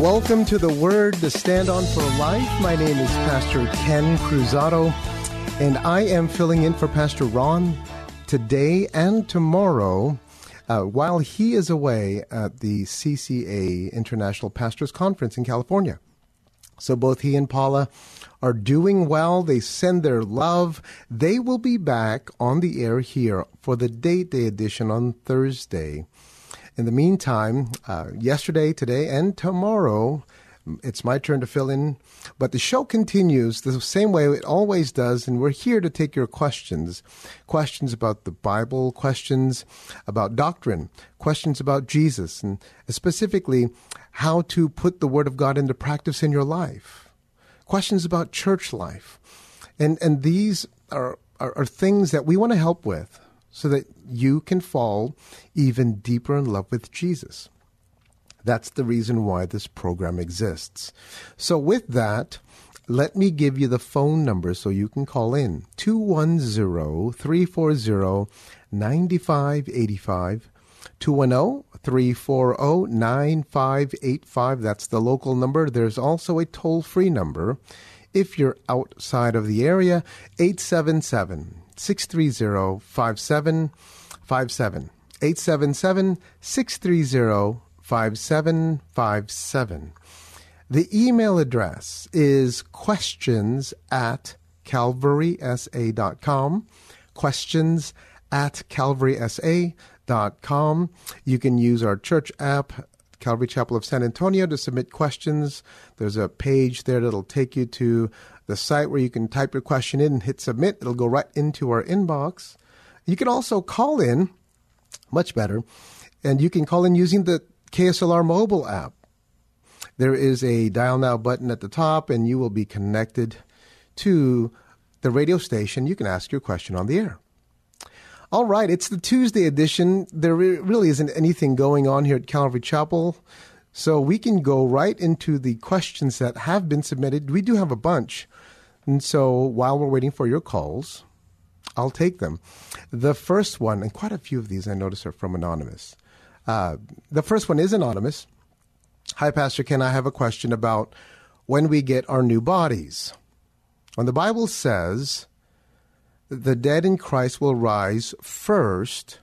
Welcome to the Word to Stand On for Life. My name is Pastor Ken Cruzado, and I am filling in for Pastor Ron today and tomorrow uh, while he is away at the CCA International Pastors Conference in California. So both he and Paula are doing well. They send their love. They will be back on the air here for the Date Day edition on Thursday. In the meantime, uh, yesterday, today, and tomorrow, it's my turn to fill in. But the show continues the same way it always does, and we're here to take your questions. Questions about the Bible, questions about doctrine, questions about Jesus, and specifically how to put the Word of God into practice in your life. Questions about church life. And, and these are, are, are things that we want to help with so that you can fall even deeper in love with Jesus. That's the reason why this program exists. So, with that, let me give you the phone number so you can call in 210 340 9585. 210 340 9585. That's the local number. There's also a toll free number. If you're outside of the area, 877 630 5757. 877 630 5757. The email address is questions at calvarysa.com. Questions at calvarysa.com. You can use our church app, Calvary Chapel of San Antonio, to submit questions. There's a page there that'll take you to the site where you can type your question in and hit submit. It'll go right into our inbox. You can also call in, much better, and you can call in using the KSLR mobile app. There is a dial now button at the top, and you will be connected to the radio station. You can ask your question on the air. All right, it's the Tuesday edition. There really isn't anything going on here at Calvary Chapel, so we can go right into the questions that have been submitted. We do have a bunch. And so while we're waiting for your calls, I'll take them. The first one, and quite a few of these I notice are from Anonymous. Uh, the first one is Anonymous. Hi, Pastor Ken. I have a question about when we get our new bodies. When the Bible says the dead in Christ will rise first,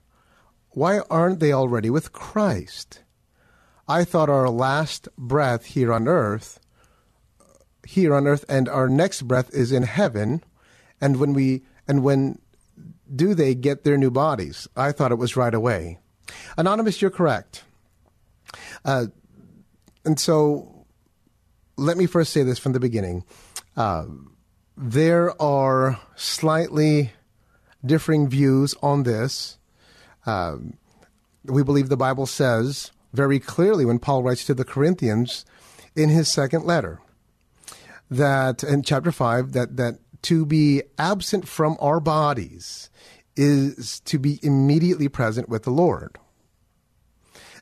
why aren't they already with Christ? I thought our last breath here on earth, here on earth, and our next breath is in heaven. And when we, and when do they get their new bodies? I thought it was right away. Anonymous, you're correct. Uh, and so let me first say this from the beginning. Uh, there are slightly differing views on this. Uh, we believe the Bible says very clearly when Paul writes to the Corinthians in his second letter that in chapter 5 that that to be absent from our bodies is to be immediately present with the Lord.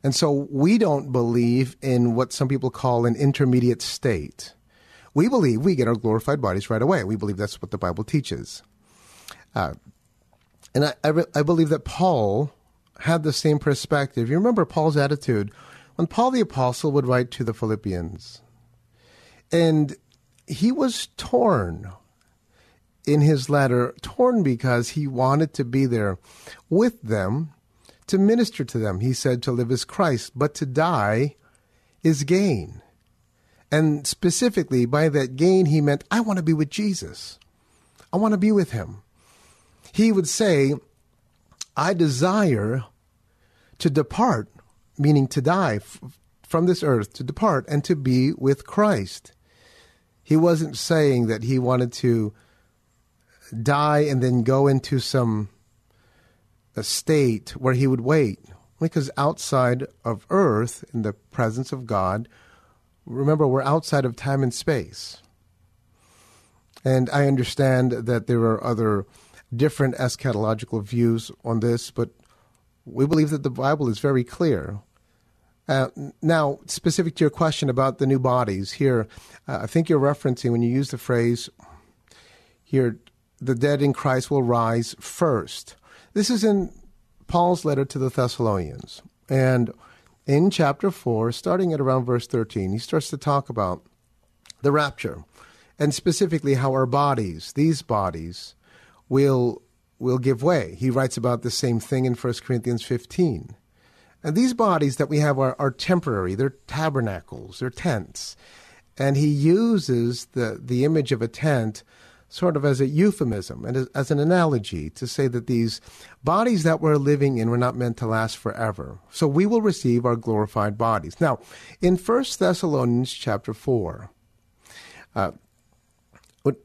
And so we don't believe in what some people call an intermediate state. We believe we get our glorified bodies right away. We believe that's what the Bible teaches. Uh, and I, I, re- I believe that Paul had the same perspective. You remember Paul's attitude when Paul the Apostle would write to the Philippians. And he was torn in his letter, torn because he wanted to be there with them to minister to them. He said to live is Christ, but to die is gain. And specifically, by that gain, he meant, I want to be with Jesus. I want to be with him. He would say, I desire to depart, meaning to die f- from this earth, to depart and to be with Christ. He wasn't saying that he wanted to die and then go into some a state where he would wait. Because outside of earth, in the presence of God, remember, we're outside of time and space. And I understand that there are other different eschatological views on this, but we believe that the Bible is very clear. Uh, now, specific to your question about the new bodies, here, uh, I think you're referencing when you use the phrase here, the dead in Christ will rise first. This is in Paul's letter to the Thessalonians. And in chapter 4, starting at around verse 13, he starts to talk about the rapture and specifically how our bodies, these bodies, will will give way. He writes about the same thing in 1 Corinthians 15. And these bodies that we have are, are temporary, they're tabernacles, they're tents. And he uses the, the image of a tent sort of as a euphemism and as, as an analogy to say that these bodies that we're living in were not meant to last forever. So we will receive our glorified bodies. Now, in 1 Thessalonians chapter 4, uh, what,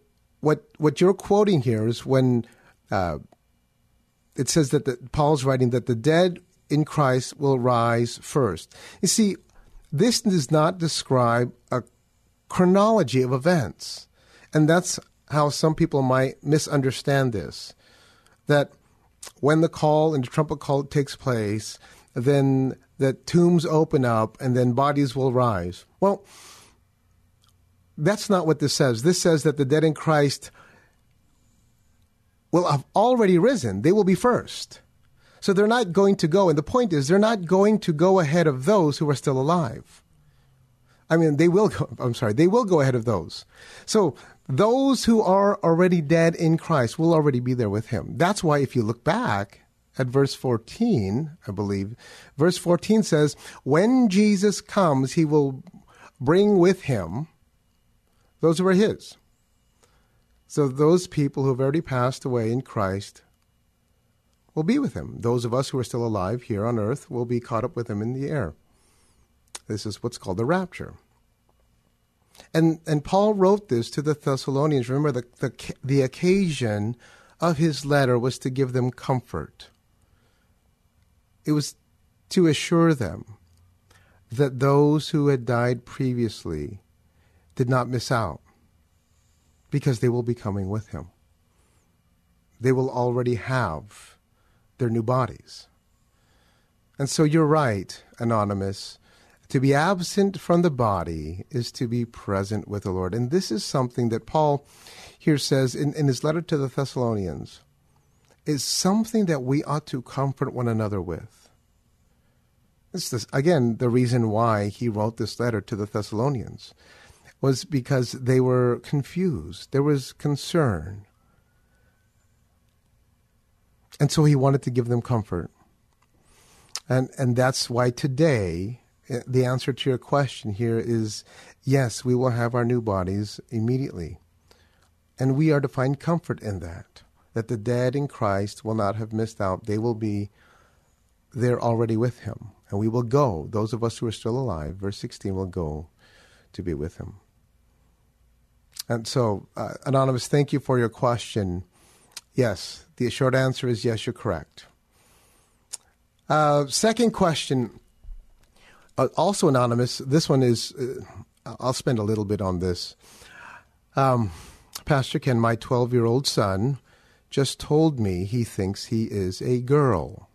what, what you're quoting here is when uh, it says that the, Paul's writing that the dead in Christ will rise first. You see, this does not describe a chronology of events. And that's how some people might misunderstand this. That when the call and the trumpet call takes place, then the tombs open up and then bodies will rise. Well, that's not what this says. This says that the dead in Christ will have already risen. They will be first. So they're not going to go. And the point is, they're not going to go ahead of those who are still alive. I mean, they will go, I'm sorry, they will go ahead of those. So those who are already dead in Christ will already be there with him. That's why if you look back at verse 14, I believe, verse 14 says, When Jesus comes, he will bring with him those who are his. So those people who have already passed away in Christ will be with him. Those of us who are still alive here on earth will be caught up with him in the air. This is what's called the rapture. And and Paul wrote this to the Thessalonians. Remember, the, the, the occasion of his letter was to give them comfort. It was to assure them that those who had died previously did not miss out because they will be coming with him. They will already have their new bodies. And so you're right, Anonymous. To be absent from the body is to be present with the Lord. And this is something that Paul here says in, in his letter to the Thessalonians is something that we ought to comfort one another with. This is, again, the reason why he wrote this letter to the Thessalonians was because they were confused. There was concern. And so he wanted to give them comfort. And, and that's why today the answer to your question here is yes, we will have our new bodies immediately. And we are to find comfort in that, that the dead in Christ will not have missed out. They will be there already with him. And we will go, those of us who are still alive, verse 16, will go to be with him. And so, uh, Anonymous, thank you for your question. Yes, the short answer is yes, you're correct. Uh, second question uh, also anonymous. This one is. Uh, I'll spend a little bit on this. Um, Pastor Ken, my 12 year old son, just told me he thinks he is a girl.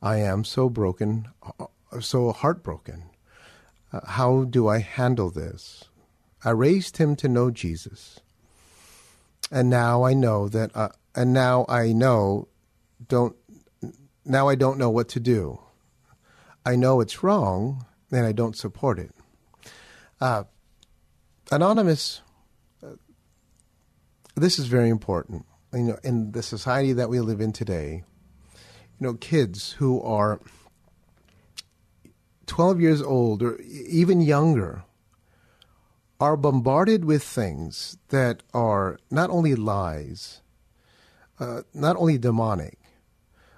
I am so broken so heartbroken. Uh, how do I handle this? I raised him to know Jesus, and now I know that. And now I know, don't. Now I don't know what to do. I know it's wrong, and I don't support it. Uh, anonymous. Uh, this is very important. You know, in the society that we live in today, you know, kids who are 12 years old or even younger are bombarded with things that are not only lies, uh, not only demonic,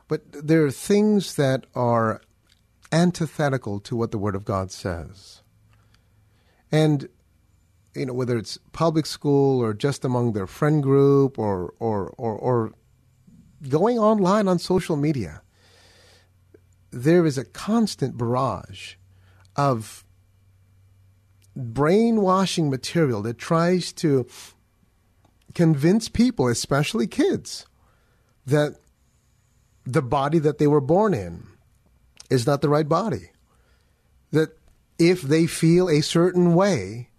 but there are things that are antithetical to what the Word of God says. And you know, whether it's public school or just among their friend group or or or, or going online on social media, there is a constant barrage of brainwashing material that tries to convince people, especially kids, that the body that they were born in is not the right body. That if they feel a certain way,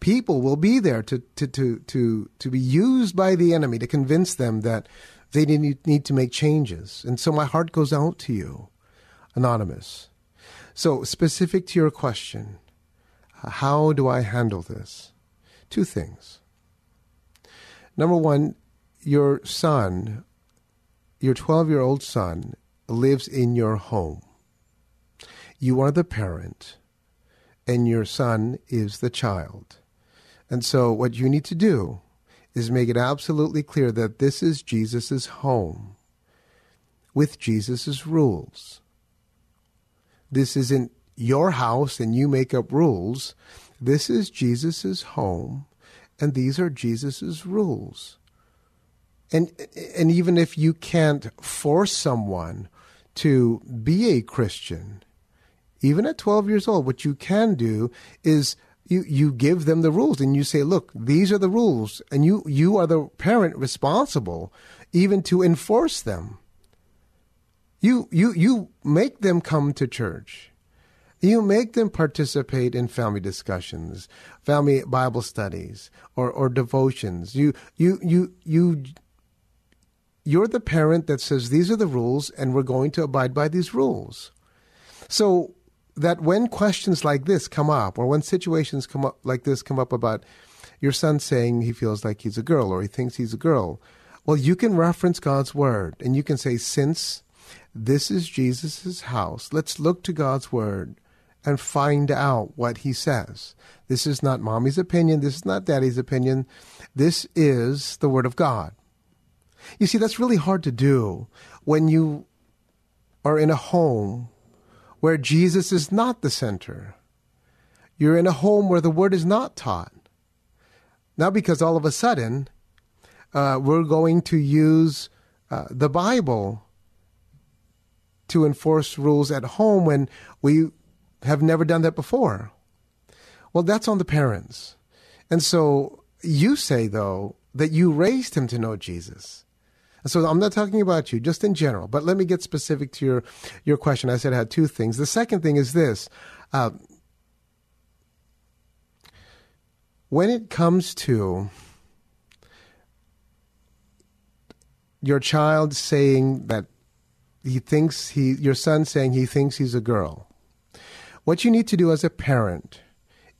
people will be there to, to, to, to, to be used by the enemy to convince them that they need, need to make changes. And so my heart goes out to you, Anonymous. So, specific to your question, how do I handle this? Two things. Number one, your son, your 12 year old son, lives in your home. You are the parent, and your son is the child. And so, what you need to do is make it absolutely clear that this is Jesus' home with Jesus' rules. This isn't your house and you make up rules. This is Jesus' home, and these are Jesus' rules. And, and even if you can't force someone to be a Christian, even at 12 years old, what you can do is you, you give them the rules and you say, look, these are the rules, and you, you are the parent responsible even to enforce them. You, you, you make them come to church. You make them participate in family discussions, family Bible studies, or, or devotions. You, you, you, you, you're the parent that says these are the rules and we're going to abide by these rules. So that when questions like this come up, or when situations come up like this come up about your son saying he feels like he's a girl or he thinks he's a girl, well, you can reference God's word and you can say, since this is Jesus' house, let's look to God's word and find out what he says. This is not mommy's opinion. This is not daddy's opinion. This is the word of God. You see, that's really hard to do when you are in a home where Jesus is not the center. You're in a home where the word is not taught. Not because all of a sudden uh, we're going to use uh, the Bible to enforce rules at home when we have never done that before. Well, that's on the parents. And so you say, though, that you raised him to know Jesus. So I'm not talking about you, just in general. But let me get specific to your your question. I said I had two things. The second thing is this: uh, when it comes to your child saying that he thinks he, your son saying he thinks he's a girl, what you need to do as a parent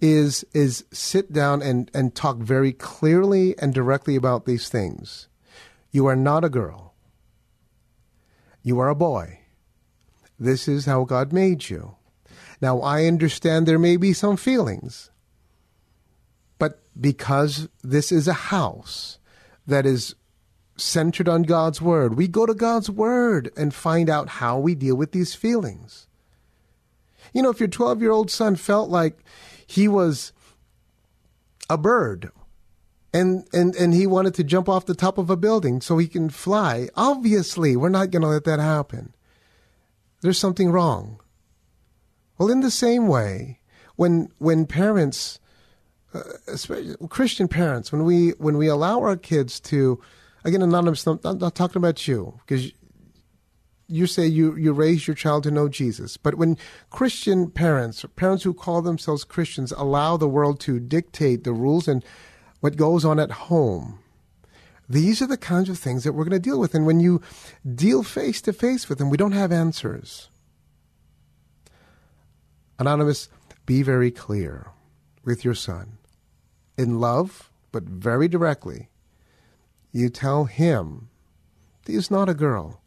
is is sit down and, and talk very clearly and directly about these things you are not a girl. You are a boy. This is how God made you. Now, I understand there may be some feelings, but because this is a house that is centered on God's Word, we go to God's Word and find out how we deal with these feelings. You know, if your 12 year old son felt like he was a bird and and and he wanted to jump off the top of a building so he can fly. Obviously, we're not going to let that happen. There's something wrong. Well, in the same way, when when parents, uh, especially Christian parents, when we when we allow our kids to, again, anonymous, I'm not, talking about you because you say you, you raise your child to know Jesus. But when Christian parents, parents who call themselves Christians, allow the world to dictate the rules and what goes on at home, these are the kinds of things that we're going to deal with. And when you deal face to face with them, we don't have answers. Anonymous, be very clear with your son. In love, but very directly, you tell him he is not a girl.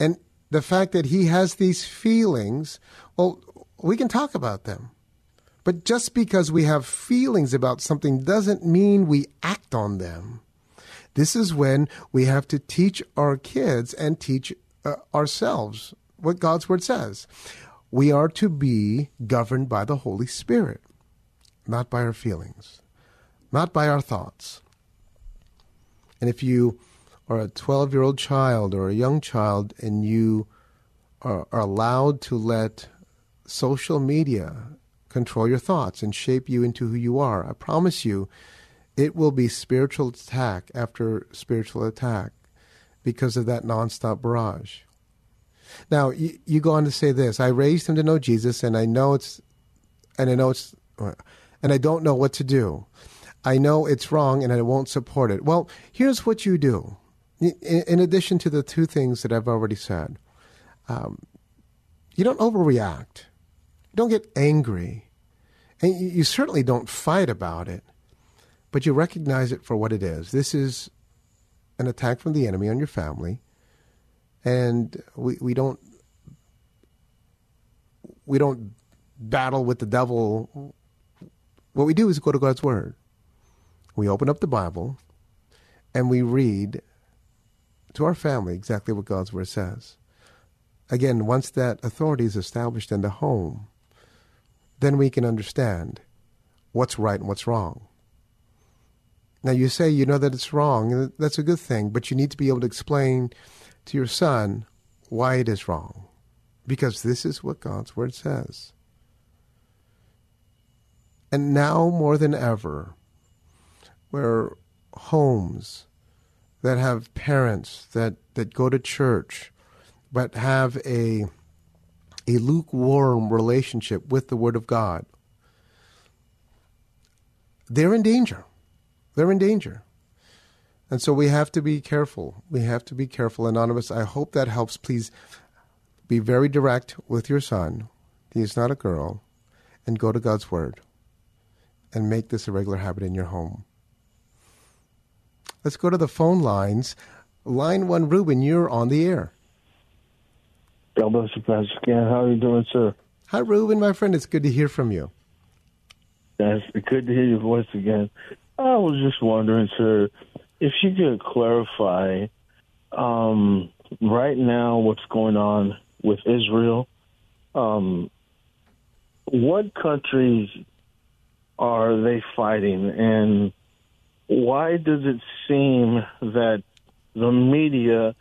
And the fact that he has these feelings, well, we can talk about them. But just because we have feelings about something doesn't mean we act on them. This is when we have to teach our kids and teach uh, ourselves what God's Word says. We are to be governed by the Holy Spirit, not by our feelings, not by our thoughts. And if you are a 12 year old child or a young child and you are, are allowed to let social media control your thoughts and shape you into who you are, I promise you it will be spiritual attack after spiritual attack because of that nonstop barrage. Now, you, you, go on to say this I raised him to know Jesus, and I know it's, and I know it's, and I don't know what to do. I know it's wrong and I won't support it. Well, here's what you do. In, addition to the two things that I've already said, um, you don't overreact. Don't get angry. And you certainly don't fight about it, but you recognize it for what it is. This is an attack from the enemy on your family. And we, we don't we don't battle with the devil. What we do is go to God's word we open up the Bible and we read to our family exactly what God's Word says. Again, once that authority is established in the home, then we can understand what's right and what's wrong. Now, you say you know that it's wrong, and that's a good thing, but you need to be able to explain to your son why it is wrong. Because this is what God's Word says. And now more than ever, where homes that have parents that, that go to church but have a a lukewarm relationship with the Word of God, they're in danger. They're in danger. And so we have to be careful. We have to be careful. Anonymous, I hope that helps. Please be very direct with your son. He is not a girl. And go to God's Word and make this a regular habit in your home. Let's go to the phone lines. Line one, Ruben, you're on the air. God bless you, Pastor Ken. How are you doing, sir? Hi, Ruben, my friend. It's good to hear from you. Yes, good to hear your voice again. I was just wondering, sir, if you could clarify um, right now what's going on with Israel. Um, what countries are they fighting, and why does it seem that the media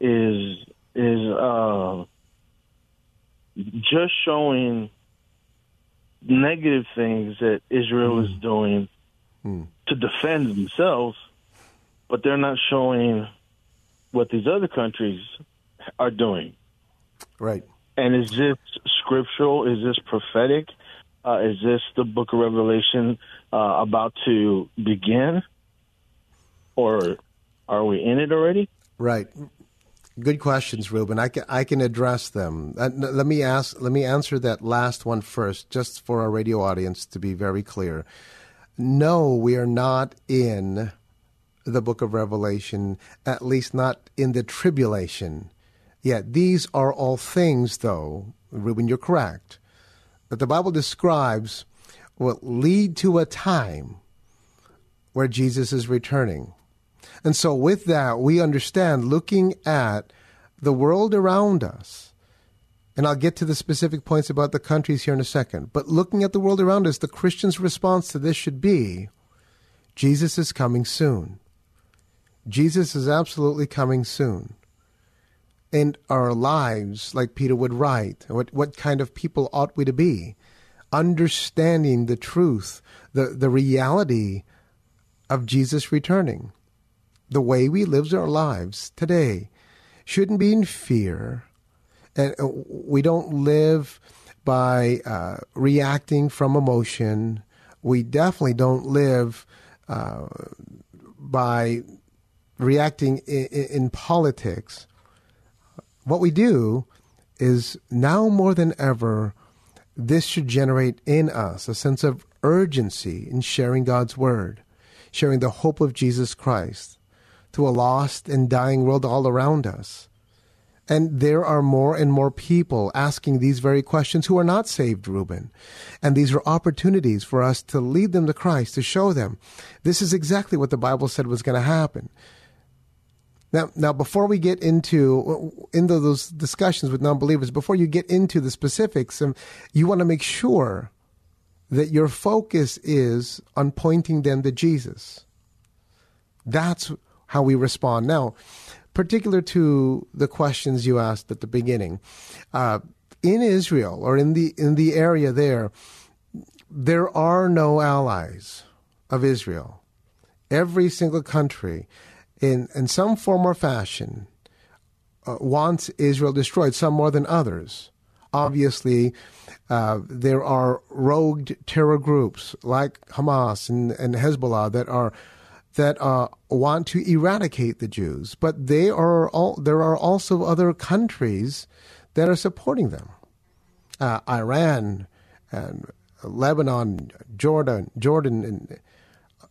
is is uh, just showing negative things that Israel mm. is doing mm. to defend themselves, but they're not showing what these other countries are doing. Right. And is this scriptural? Is this prophetic? Uh, is this the book of Revelation uh, about to begin? Or are we in it already? Right. Good questions, Ruben. I can I can address them. Uh, let me ask. Let me answer that last one first, just for our radio audience to be very clear. No, we are not in the book of Revelation. At least not in the tribulation. Yet these are all things, though. Ruben, you're correct that the Bible describes will lead to a time where Jesus is returning. And so, with that, we understand looking at the world around us, and I'll get to the specific points about the countries here in a second, but looking at the world around us, the Christian's response to this should be Jesus is coming soon. Jesus is absolutely coming soon And our lives, like Peter would write? What, what kind of people ought we to be? Understanding the truth, the, the reality of Jesus returning, the way we live our lives today shouldn't be in fear, and uh, we don't live by uh, reacting from emotion. We definitely don't live uh, by reacting in, in politics. What we do is now more than ever, this should generate in us a sense of urgency in sharing God's word, sharing the hope of Jesus Christ to a lost and dying world all around us. And there are more and more people asking these very questions who are not saved, Reuben. And these are opportunities for us to lead them to Christ, to show them this is exactly what the Bible said was going to happen. Now, now, before we get into into those discussions with non-believers, before you get into the specifics, um, you want to make sure that your focus is on pointing them to Jesus. That's how we respond. Now, particular to the questions you asked at the beginning, uh, in Israel or in the in the area there, there are no allies of Israel. Every single country in, in some form or fashion, uh, wants Israel destroyed, some more than others. Obviously, uh, there are rogue terror groups like Hamas and, and Hezbollah that are that uh, want to eradicate the Jews, but they are all, there are also other countries that are supporting them. Uh, Iran and Lebanon, Jordan, Jordan, and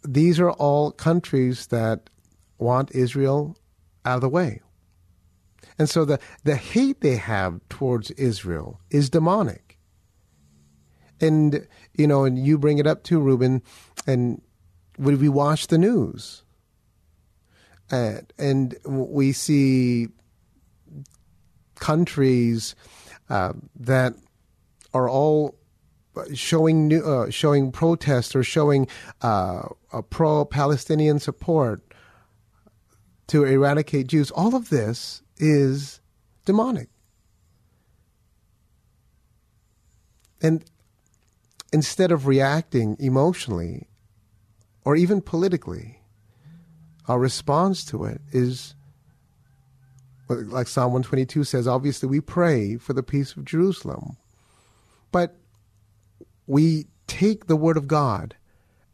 these are all countries that want Israel out of the way. And so the, the hate they have towards Israel is demonic. And, you know, and you bring it up too, Reuben, and when we watch the news, and, and we see countries uh, that are all showing new, uh, showing protest or showing uh, pro-Palestinian support to eradicate Jews. All of this is demonic. And instead of reacting emotionally or even politically, our response to it is like Psalm 122 says, obviously we pray for the peace of Jerusalem. But we take the word of God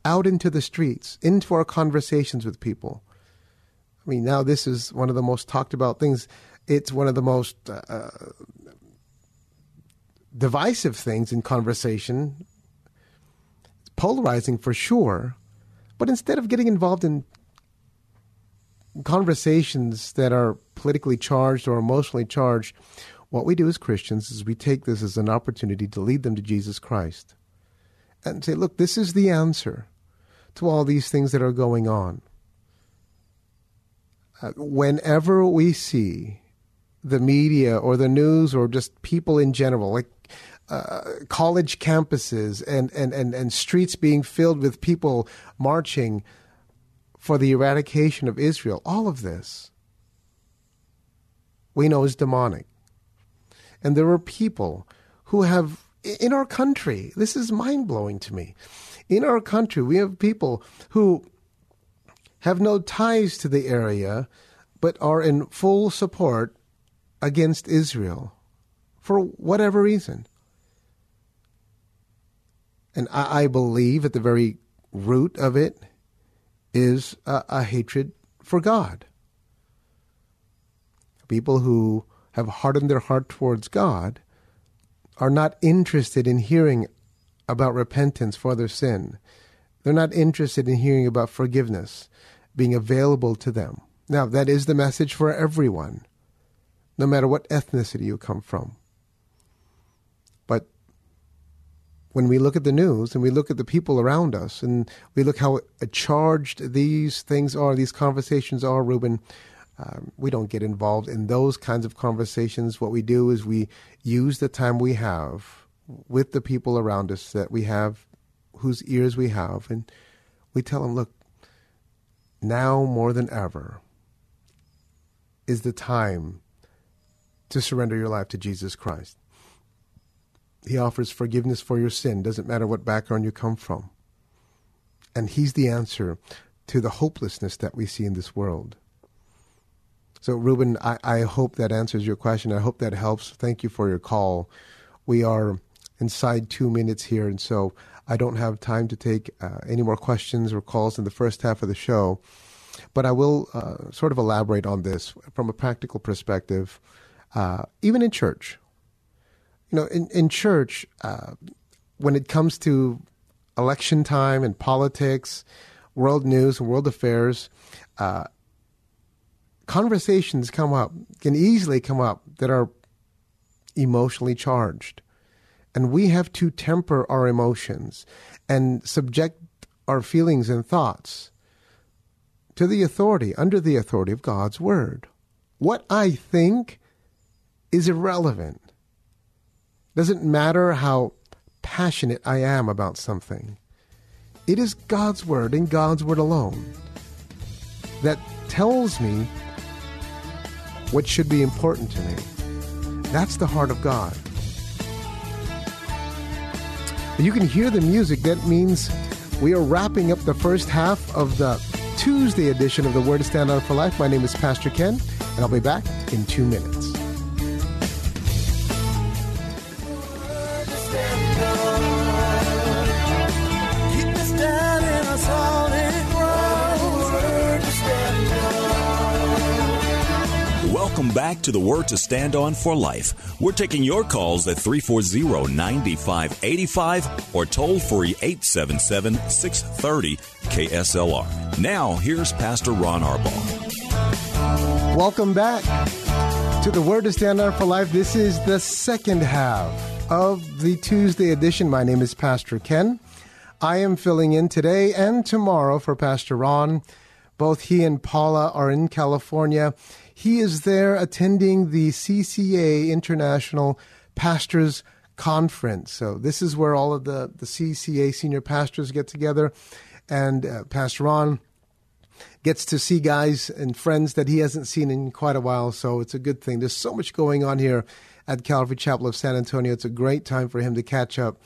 out into the streets, into our conversations with people. I mean, now this is one of the most talked about things. It's one of the most uh, divisive things in conversation. It's polarizing for sure. But instead of getting involved in conversations that are politically charged or emotionally charged, what we do as Christians is we take this as an opportunity to lead them to Jesus Christ and say, look, this is the answer to all these things that are going on. Uh, whenever we see the media or the news or just people in general, like uh, college campuses and, and, and, and streets being filled with people marching for the eradication of Israel, all of this we know is demonic. And there are people who have, in our country, this is mind blowing to me. In our country, we have people who have no ties to the area, but are in full support against Israel for whatever reason. And I, I believe at the very root of it is a, a hatred for God. People who have hardened their heart towards God are not interested in hearing about repentance for their sin. They're not interested in hearing about forgiveness being available to them. Now, that is the message for everyone, no matter what ethnicity you come from. But when we look at the news and we look at the people around us and we look how charged these things are, these conversations are, Reuben, um, we don't get involved in those kinds of conversations. What we do is we use the time we have with the people around us that we have, whose ears we have, and we tell them, look, now more than ever is the time to surrender your life to Jesus Christ. He offers forgiveness for your sin, doesn't matter what background you come from. And He's the answer to the hopelessness that we see in this world. So, Ruben, I, I hope that answers your question. I hope that helps. Thank you for your call. We are inside two minutes here, and so I don't have time to take uh, any more questions or calls in the first half of the show. But I will uh, sort of elaborate on this from a practical perspective, uh, even in church. You know, in, in church, uh, when it comes to election time and politics, world news and world affairs, uh, conversations come up, can easily come up that are emotionally charged. And we have to temper our emotions and subject our feelings and thoughts to the authority, under the authority of God's Word. What I think is irrelevant. Doesn't matter how passionate I am about something. It is God's Word and God's Word alone that tells me what should be important to me. That's the heart of God. You can hear the music. That means we are wrapping up the first half of the Tuesday edition of the Word to Stand On for Life. My name is Pastor Ken, and I'll be back in two minutes. Welcome back to the Word to Stand On for Life. We're taking your calls at 340 9585 or toll free 877 630 KSLR. Now, here's Pastor Ron Arbaugh. Welcome back to the Word to Stand On for Life. This is the second half of the Tuesday edition. My name is Pastor Ken. I am filling in today and tomorrow for Pastor Ron. Both he and Paula are in California. He is there attending the CCA International Pastors Conference. So this is where all of the, the CCA senior pastors get together. And uh, Pastor Ron gets to see guys and friends that he hasn't seen in quite a while. So it's a good thing. There's so much going on here at Calvary Chapel of San Antonio. It's a great time for him to catch up.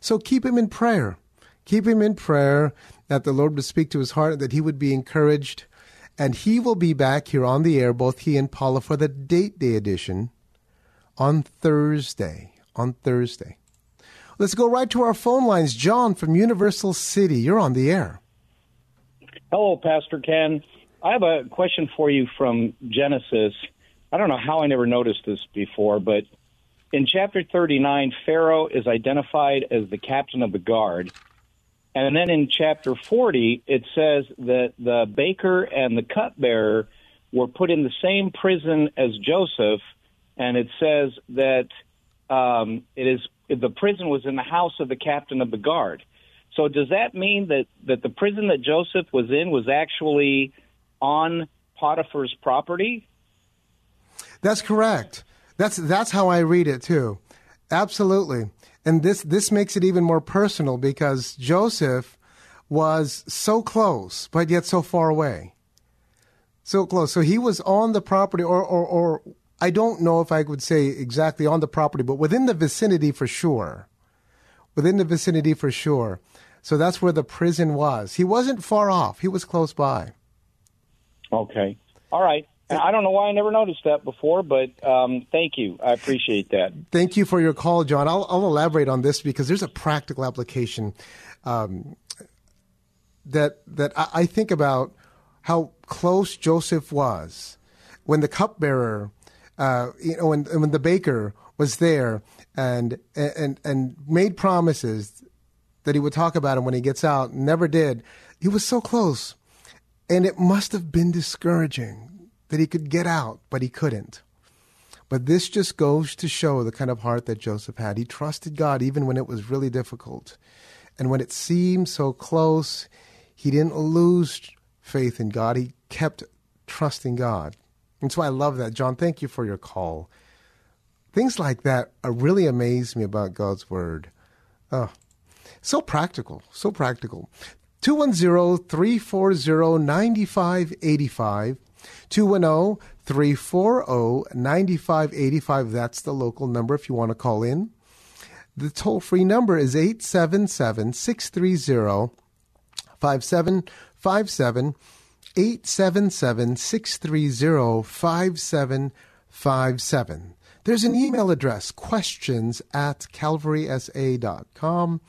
So keep him in prayer. Keep him in prayer that the Lord would speak to his heart, that he would be encouraged and he will be back here on the air, both he and Paula, for the Date Day edition on Thursday. On Thursday. Let's go right to our phone lines. John from Universal City, you're on the air. Hello, Pastor Ken. I have a question for you from Genesis. I don't know how I never noticed this before, but in chapter 39, Pharaoh is identified as the captain of the guard. And then in chapter 40, it says that the baker and the cupbearer were put in the same prison as Joseph, and it says that um, it is the prison was in the house of the captain of the guard. So does that mean that, that the prison that Joseph was in was actually on Potiphar's property? That's correct. That's that's how I read it too. Absolutely. And this, this makes it even more personal because Joseph was so close, but yet so far away. So close. So he was on the property, or, or, or I don't know if I would say exactly on the property, but within the vicinity for sure. Within the vicinity for sure. So that's where the prison was. He wasn't far off, he was close by. Okay. All right. I don't know why I never noticed that before, but um, thank you. I appreciate that. Thank you for your call, John. I'll, I'll elaborate on this because there's a practical application um, that that I, I, think about how close Joseph was when the cupbearer, uh, you know, when when the baker was there and and and made promises that he would talk about him when he gets out, never did. He was so close, and it must have been discouraging that he could get out, but he couldn't. But this just goes to show the kind of heart that Joseph had. He trusted God even when it was really difficult. And when it seemed so close, he didn't lose faith in God. He kept trusting God. And so I love that. John, thank you for your call. Things like that really amaze me about God's word. Oh, so practical, so practical. 210 340 9585. 210 340 9585. That's the local number if you want to call in. The toll free number is 877 630 5757. 877 630 5757. There's an email address, questions at calvarysa.com.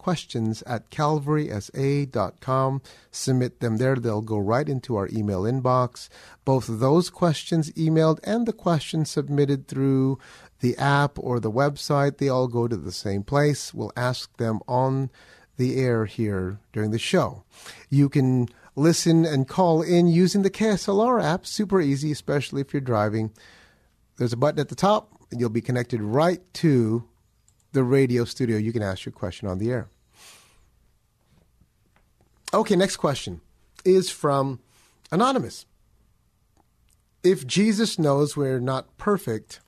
Questions at calvarysa.com. Submit them there. They'll go right into our email inbox. Both those questions emailed and the questions submitted through the app or the website, they all go to the same place. We'll ask them on the air here during the show. You can listen and call in using the KSLR app. Super easy, especially if you're driving. There's a button at the top, and you'll be connected right to the radio studio. You can ask your question on the air. Okay, next question is from Anonymous. If Jesus knows we're not perfect,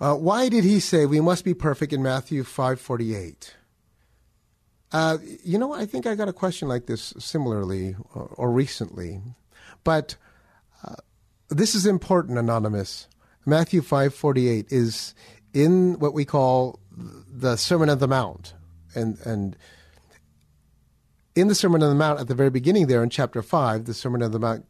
uh, why did he say we must be perfect in Matthew 5:48? Uh, you know, I think I got a question like this similarly or, or recently, but uh, this is important, anonymous. Matthew 5:48 is in what we call the Sermon on the Mount, and and in the Sermon on the Mount at the very beginning there in chapter five, the Sermon on the Mount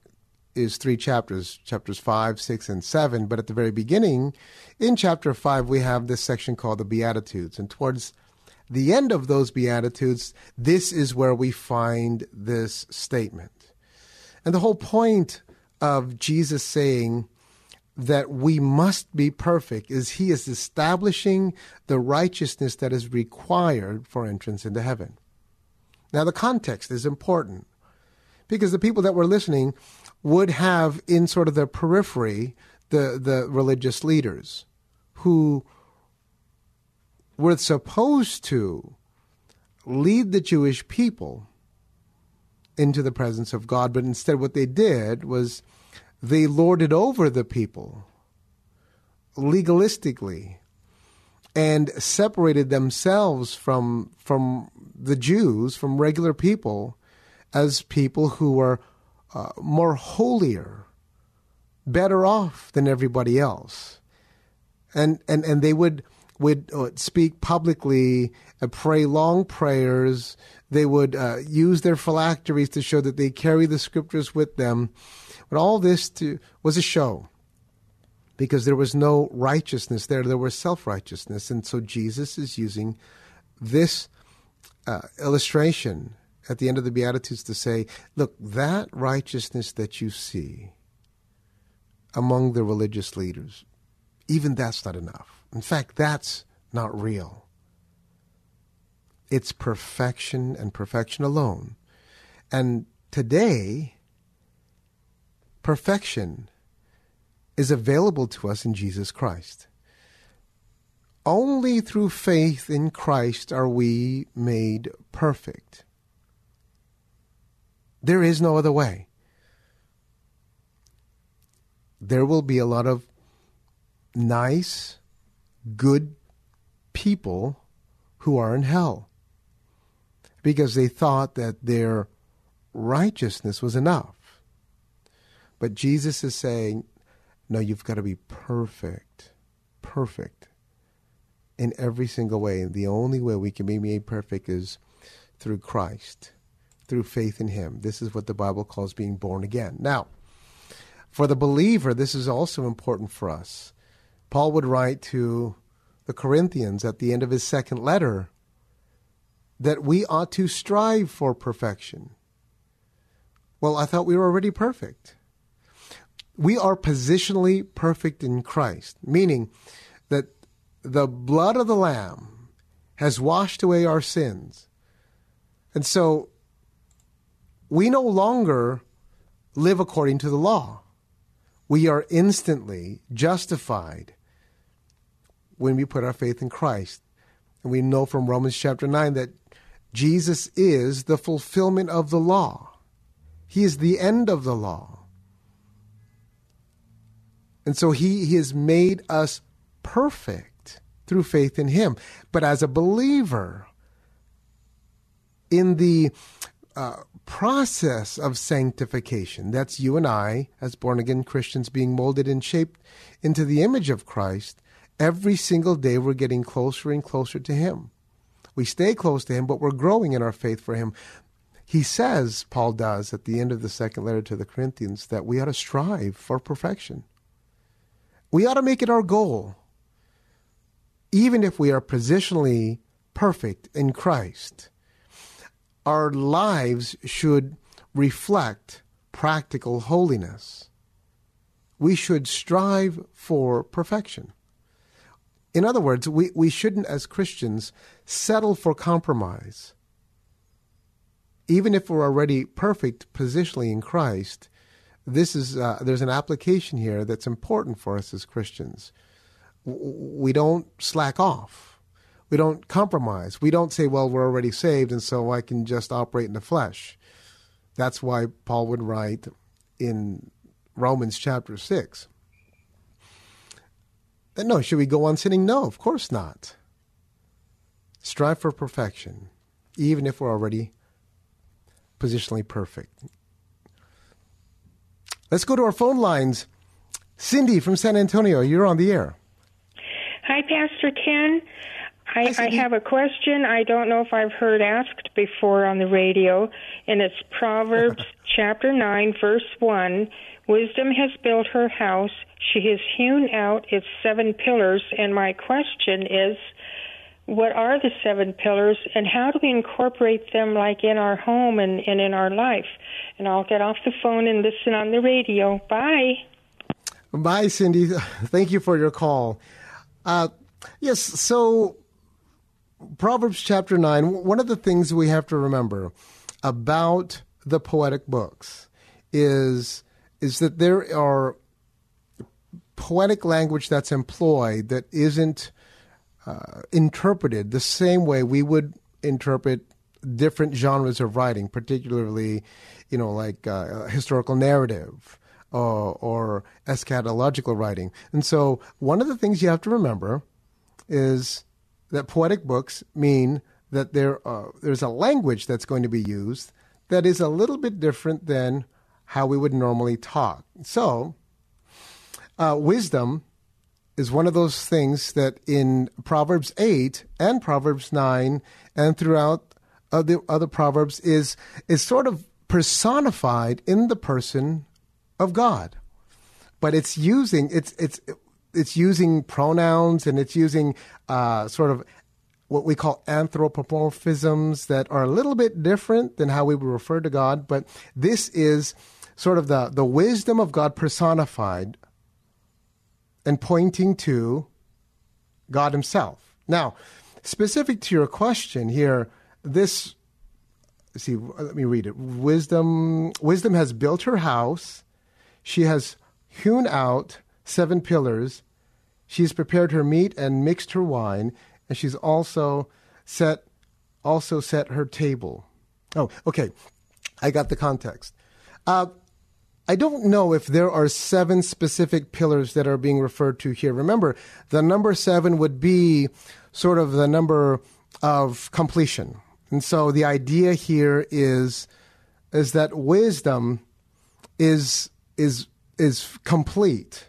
is three chapters, chapters five, six, and seven. But at the very beginning, in chapter five, we have this section called the Beatitudes. And towards the end of those Beatitudes, this is where we find this statement. And the whole point of Jesus saying that we must be perfect is he is establishing the righteousness that is required for entrance into heaven. Now, the context is important because the people that were listening would have in sort of the periphery the, the religious leaders who were supposed to lead the Jewish people into the presence of God, but instead what they did was they lorded over the people legalistically and separated themselves from from the Jews, from regular people, as people who were uh, more holier, better off than everybody else, and and and they would would uh, speak publicly, uh, pray long prayers. They would uh, use their phylacteries to show that they carry the scriptures with them. But all this to, was a show because there was no righteousness there. There was self righteousness. And so Jesus is using this uh, illustration at the end of the Beatitudes to say, look, that righteousness that you see among the religious leaders, even that's not enough. In fact, that's not real. It's perfection and perfection alone. And today, perfection is available to us in Jesus Christ. Only through faith in Christ are we made perfect. There is no other way. There will be a lot of nice, good people who are in hell because they thought that their righteousness was enough. But Jesus is saying, no, you've got to be perfect, perfect in every single way. And the only way we can be made perfect is through Christ through faith in him. This is what the Bible calls being born again. Now, for the believer, this is also important for us. Paul would write to the Corinthians at the end of his second letter that we ought to strive for perfection. Well, I thought we were already perfect. We are positionally perfect in Christ, meaning that the blood of the Lamb has washed away our sins. And so we no longer live according to the law. We are instantly justified when we put our faith in Christ. And we know from Romans chapter 9 that Jesus is the fulfillment of the law, He is the end of the law. And so he, he has made us perfect through faith in Him. But as a believer, in the uh, process of sanctification. That's you and I, as born again Christians, being molded and shaped into the image of Christ. Every single day, we're getting closer and closer to Him. We stay close to Him, but we're growing in our faith for Him. he says, Paul does at the end of the second letter to the Corinthians, that we ought to strive for perfection. We ought to make it our goal, even if we are positionally perfect in Christ. Our lives should reflect practical holiness. We should strive for perfection. In other words, we, we shouldn't, as Christians, settle for compromise even if we're already perfect positionally in Christ, this is uh, there's an application here that's important for us as Christians. We don't slack off. We don't compromise. We don't say, "Well, we're already saved, and so I can just operate in the flesh." That's why Paul would write in Romans chapter six. No, should we go on sinning? No, of course not. Strive for perfection, even if we're already positionally perfect. Let's go to our phone lines. Cindy from San Antonio, you're on the air. Hi, Pastor Ken. I, I have a question I don't know if I've heard asked before on the radio, and it's Proverbs chapter 9, verse 1. Wisdom has built her house, she has hewn out its seven pillars, and my question is what are the seven pillars and how do we incorporate them like in our home and, and in our life? And i'll get off the phone and listen on the radio. Bye. Bye cindy. Thank you for your call. Uh, yes so proverbs chapter 9 one of the things we have to remember about the poetic books is is that there are poetic language that's employed that isn't uh, interpreted the same way we would interpret different genres of writing, particularly, you know, like uh, historical narrative uh, or eschatological writing. And so, one of the things you have to remember is that poetic books mean that there uh, there's a language that's going to be used that is a little bit different than how we would normally talk. So, uh, wisdom is one of those things that in Proverbs 8 and Proverbs 9 and throughout other, other Proverbs is, is sort of personified in the person of God. But it's using, it's, it's, it's using pronouns and it's using uh, sort of what we call anthropomorphisms that are a little bit different than how we would refer to God. But this is sort of the, the wisdom of God personified and pointing to God Himself. Now, specific to your question here, this see, let me read it. Wisdom wisdom has built her house. She has hewn out seven pillars. She's prepared her meat and mixed her wine, and she's also set also set her table. Oh, okay. I got the context. Uh, I don't know if there are seven specific pillars that are being referred to here. Remember, the number seven would be sort of the number of completion. And so the idea here is is that wisdom is is is complete.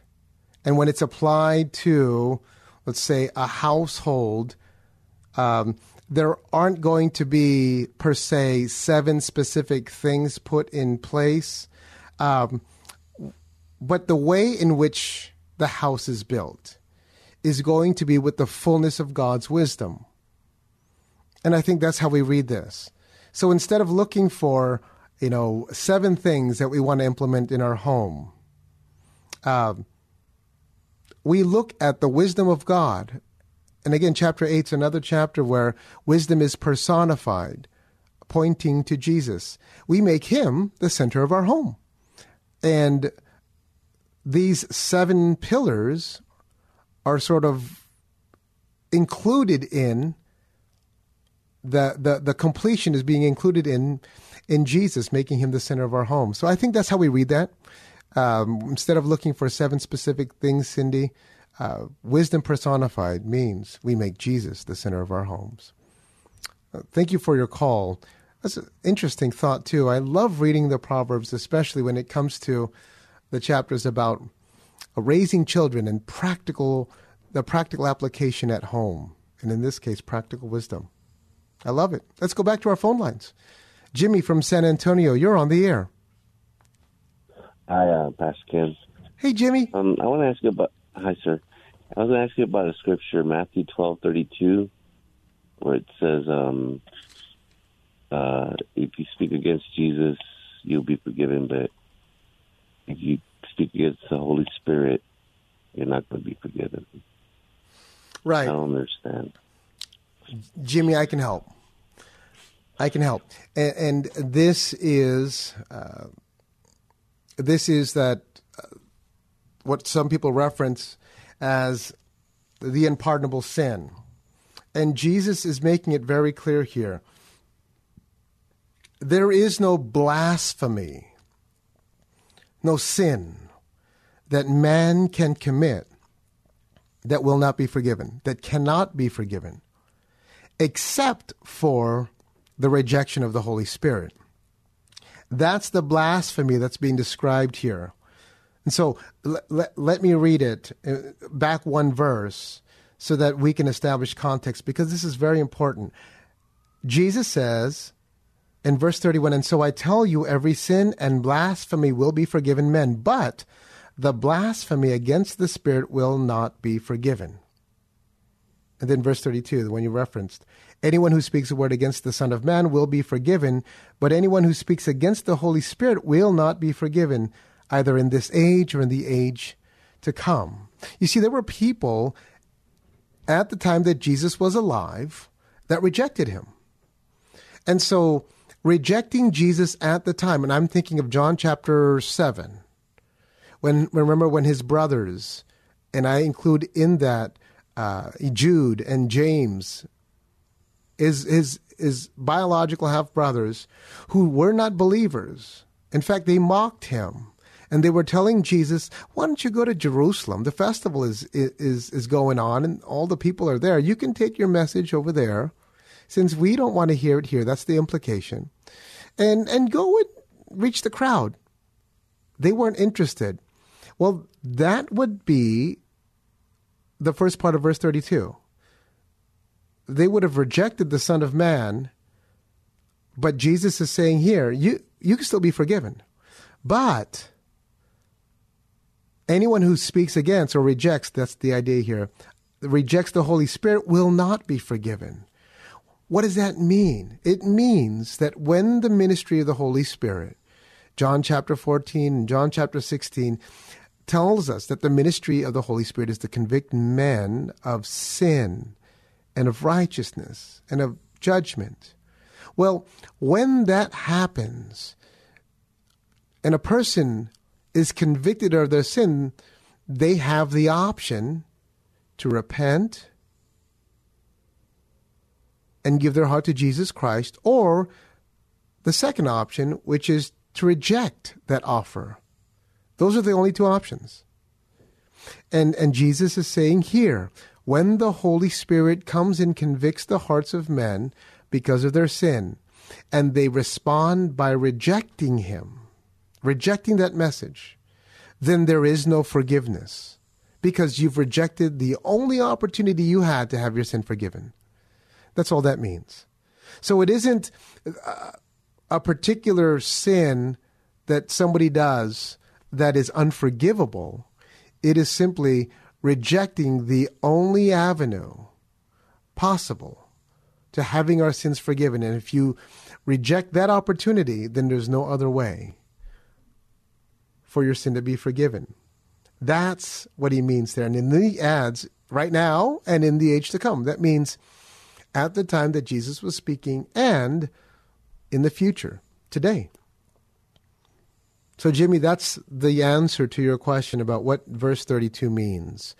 And when it's applied to, let's say, a household, um, there aren't going to be per se seven specific things put in place um, but the way in which the house is built is going to be with the fullness of God's wisdom. And I think that's how we read this. So instead of looking for, you know, seven things that we want to implement in our home, um, we look at the wisdom of God. And again, chapter 8 is another chapter where wisdom is personified, pointing to Jesus. We make him the center of our home. And these seven pillars are sort of included in the, the, the completion is being included in in Jesus, making him the center of our home. So I think that's how we read that. Um, instead of looking for seven specific things, Cindy, uh, wisdom personified means we make Jesus the center of our homes. Uh, thank you for your call. That's an interesting thought, too. I love reading the Proverbs, especially when it comes to the chapters about raising children and practical, the practical application at home. And in this case, practical wisdom. I love it. Let's go back to our phone lines. Jimmy from San Antonio, you're on the air. Hi, uh, Pastor Ken. Hey, Jimmy. Um, I want to ask you about. Hi, sir. I was going to ask you about a scripture, Matthew twelve thirty two, where it says, um, uh, "If you speak against Jesus, you'll be forgiven, but if you speak against the Holy Spirit, you're not going to be forgiven." Right. I don't understand. Jimmy, I can help. I can help, and, and this is uh, this is that uh, what some people reference as the unpardonable sin, and Jesus is making it very clear here. There is no blasphemy, no sin that man can commit that will not be forgiven, that cannot be forgiven, except for the rejection of the Holy Spirit. That's the blasphemy that's being described here. And so let, let, me read it uh, back one verse so that we can establish context because this is very important. Jesus says in verse 31 And so I tell you, every sin and blasphemy will be forgiven men, but the blasphemy against the Spirit will not be forgiven. And then verse 32, the one you referenced. Anyone who speaks a word against the Son of Man will be forgiven, but anyone who speaks against the Holy Spirit will not be forgiven, either in this age or in the age to come. You see, there were people at the time that Jesus was alive that rejected him. And so, rejecting Jesus at the time, and I'm thinking of John chapter 7, when remember when his brothers, and I include in that uh, Jude and James, his his his biological half brothers, who were not believers. In fact, they mocked him, and they were telling Jesus, "Why don't you go to Jerusalem? The festival is is is going on, and all the people are there. You can take your message over there, since we don't want to hear it here. That's the implication, and and go and reach the crowd." They weren't interested. Well, that would be the first part of verse 32. They would have rejected the Son of Man, but Jesus is saying here, you, you can still be forgiven. But anyone who speaks against or rejects, that's the idea here, rejects the Holy Spirit will not be forgiven. What does that mean? It means that when the ministry of the Holy Spirit, John chapter 14 and John chapter 16, tells us that the ministry of the Holy Spirit is to convict men of sin and of righteousness and of judgment. Well, when that happens, and a person is convicted of their sin, they have the option to repent and give their heart to Jesus Christ, or the second option, which is to reject that offer. Those are the only two options. And and Jesus is saying here, when the Holy Spirit comes and convicts the hearts of men because of their sin, and they respond by rejecting him, rejecting that message, then there is no forgiveness because you've rejected the only opportunity you had to have your sin forgiven. That's all that means. So it isn't uh, a particular sin that somebody does that is unforgivable. It is simply rejecting the only avenue possible to having our sins forgiven. And if you reject that opportunity, then there's no other way for your sin to be forgiven. That's what he means there. And in the adds right now and in the age to come. That means at the time that Jesus was speaking and in the future, today. So, Jimmy, that's the answer to your question about what verse 32 means.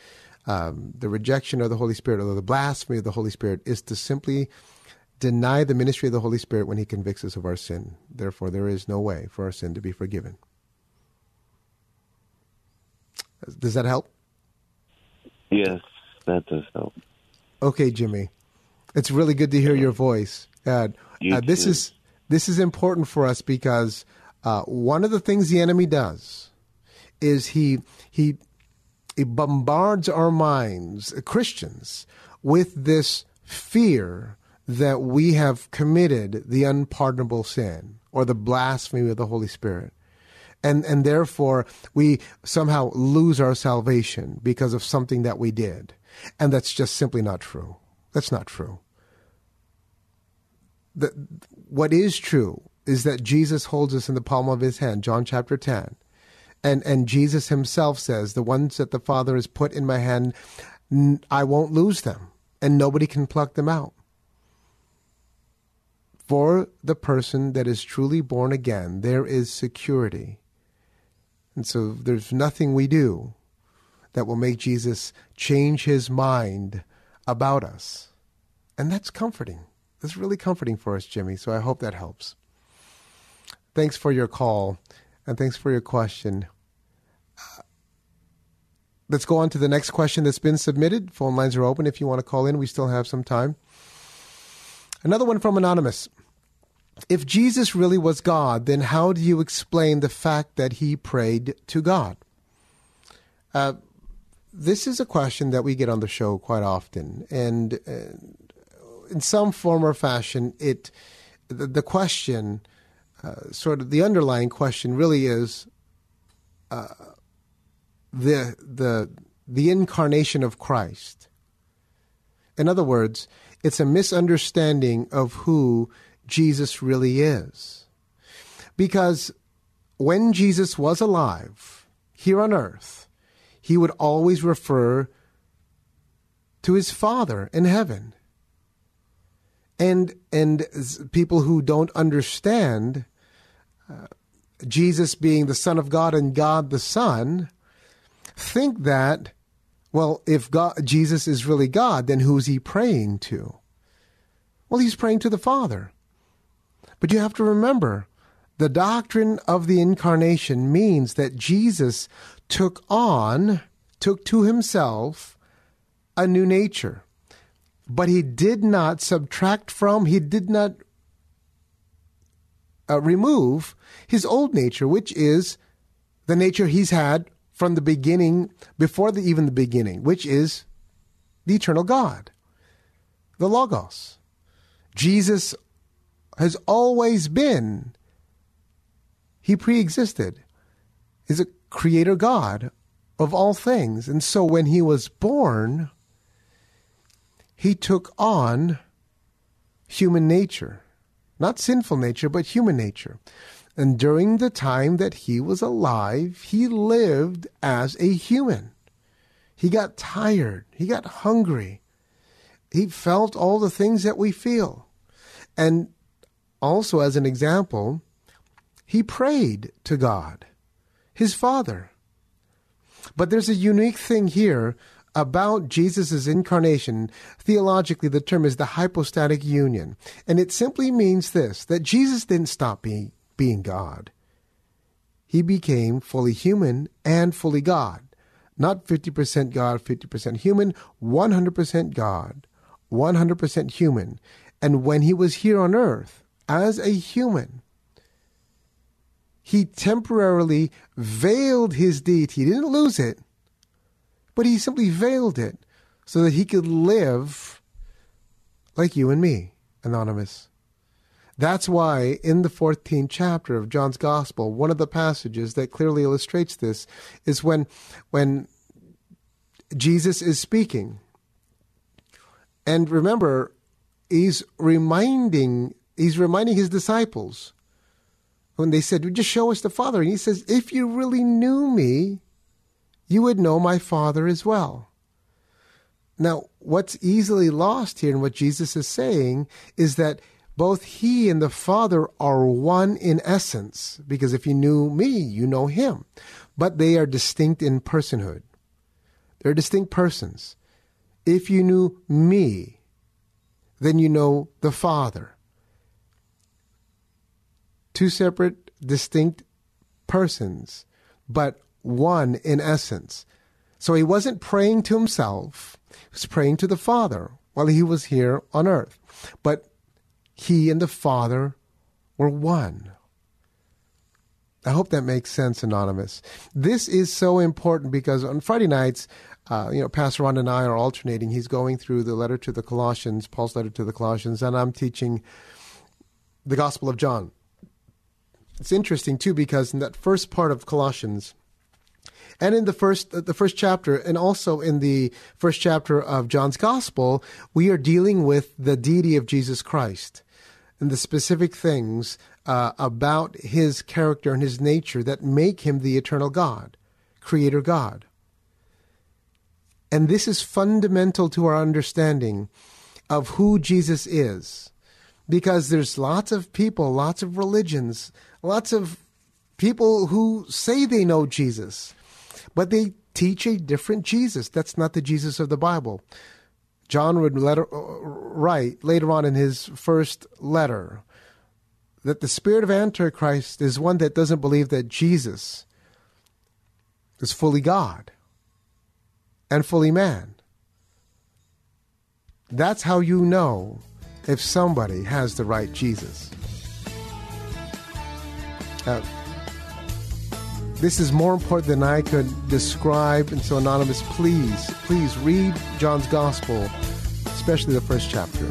Um, the rejection of the Holy Spirit, or the blasphemy of the Holy Spirit, is to simply deny the ministry of the Holy Spirit when He convicts us of our sin. Therefore, there is no way for our sin to be forgiven. Does that help? Yes, that does help. Okay, Jimmy. It's really good to hear your voice. Uh, uh, this too. is this is important for us because uh, one of the things the enemy does is he he he bombards our minds, Christians, with this fear that we have committed the unpardonable sin or the blasphemy of the Holy Spirit. And, and therefore, we somehow lose our salvation because of something that we did. And that's just simply not true. That's not true. The, what is true is that Jesus holds us in the palm of his hand, John chapter 10. And, and Jesus himself says, The ones that the Father has put in my hand, I won't lose them, and nobody can pluck them out. For the person that is truly born again, there is security. And so there's nothing we do that will make Jesus change his mind about us. And that's comforting. That's really comforting for us, Jimmy. So I hope that helps. Thanks for your call and thanks for your question. Uh, let's go on to the next question that's been submitted. Phone lines are open if you want to call in. We still have some time. Another one from Anonymous. If Jesus really was God, then how do you explain the fact that he prayed to God? Uh, this is a question that we get on the show quite often, and uh, in some form or fashion, it the, the question uh, sort of the underlying question really is uh, the the the incarnation of Christ. In other words, it's a misunderstanding of who Jesus really is. Because when Jesus was alive here on earth, he would always refer to his Father in heaven. And and people who don't understand uh, Jesus being the Son of God and God the Son, think that, well, if God, Jesus is really God, then who's he praying to? Well, he's praying to the Father. But you have to remember, the doctrine of the incarnation means that Jesus took on, took to himself a new nature. But he did not subtract from, he did not uh, remove his old nature, which is the nature he's had from the beginning, before the, even the beginning, which is the eternal God, the Logos. Jesus has always been, he pre existed, is a creator God of all things. And so when he was born, he took on human nature not sinful nature, but human nature. And during the time that he was alive, he lived as a human. He got tired. He got hungry. He felt all the things that we feel. And also, as an example, he prayed to God, his Father. But there's a unique thing here about Jesus' incarnation, theologically, the term is the hypostatic union. And it simply means this that Jesus didn't stop being, being God. He became fully human and fully God. Not 50% God, 50% human, 100% God, 100% human. And when he was here on earth as a human, he temporarily veiled his deity. He didn't lose it but he simply veiled it so that he could live like you and me, Anonymous. That's why in the 14th chapter of John's Gospel, one of the passages that clearly illustrates this is when, when Jesus is speaking. And remember, he's reminding, he's reminding his disciples when they said, just show us the Father. And he says, if you really knew me, you would know my Father as well. Now, what's easily lost here in what Jesus is saying is that both he and the Father are one in essence, because if you knew me, you know him. But they are distinct in personhood. They're distinct persons. If you knew me, then you know the Father. Two separate, distinct persons, but one in essence. So he wasn't praying to himself, he was praying to the Father while he was here on earth. But he and the Father were one. I hope that makes sense, Anonymous. This is so important because on Friday nights, uh, you know, Pastor Ron and I are alternating. He's going through the letter to the Colossians, Paul's letter to the Colossians, and I'm teaching the Gospel of John. It's interesting too because in that first part of Colossians, and in the first uh, the first chapter, and also in the first chapter of John's Gospel, we are dealing with the deity of Jesus Christ and the specific things uh, about his character and his nature that make him the eternal God, Creator God. And this is fundamental to our understanding of who Jesus is. Because there's lots of people, lots of religions, lots of people who say they know Jesus, but they teach a different Jesus. That's not the Jesus of the Bible. John would letter, uh, write later on in his first letter that the spirit of Antichrist is one that doesn't believe that Jesus is fully God and fully man. That's how you know if somebody has the right Jesus. Uh, this is more important than I could describe. And so, Anonymous, please, please read John's Gospel, especially the first chapter.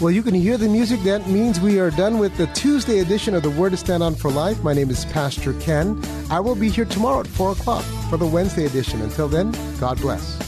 Well, you can hear the music. That means we are done with the Tuesday edition of the Word to Stand On for Life. My name is Pastor Ken. I will be here tomorrow at 4 o'clock for the Wednesday edition. Until then, God bless.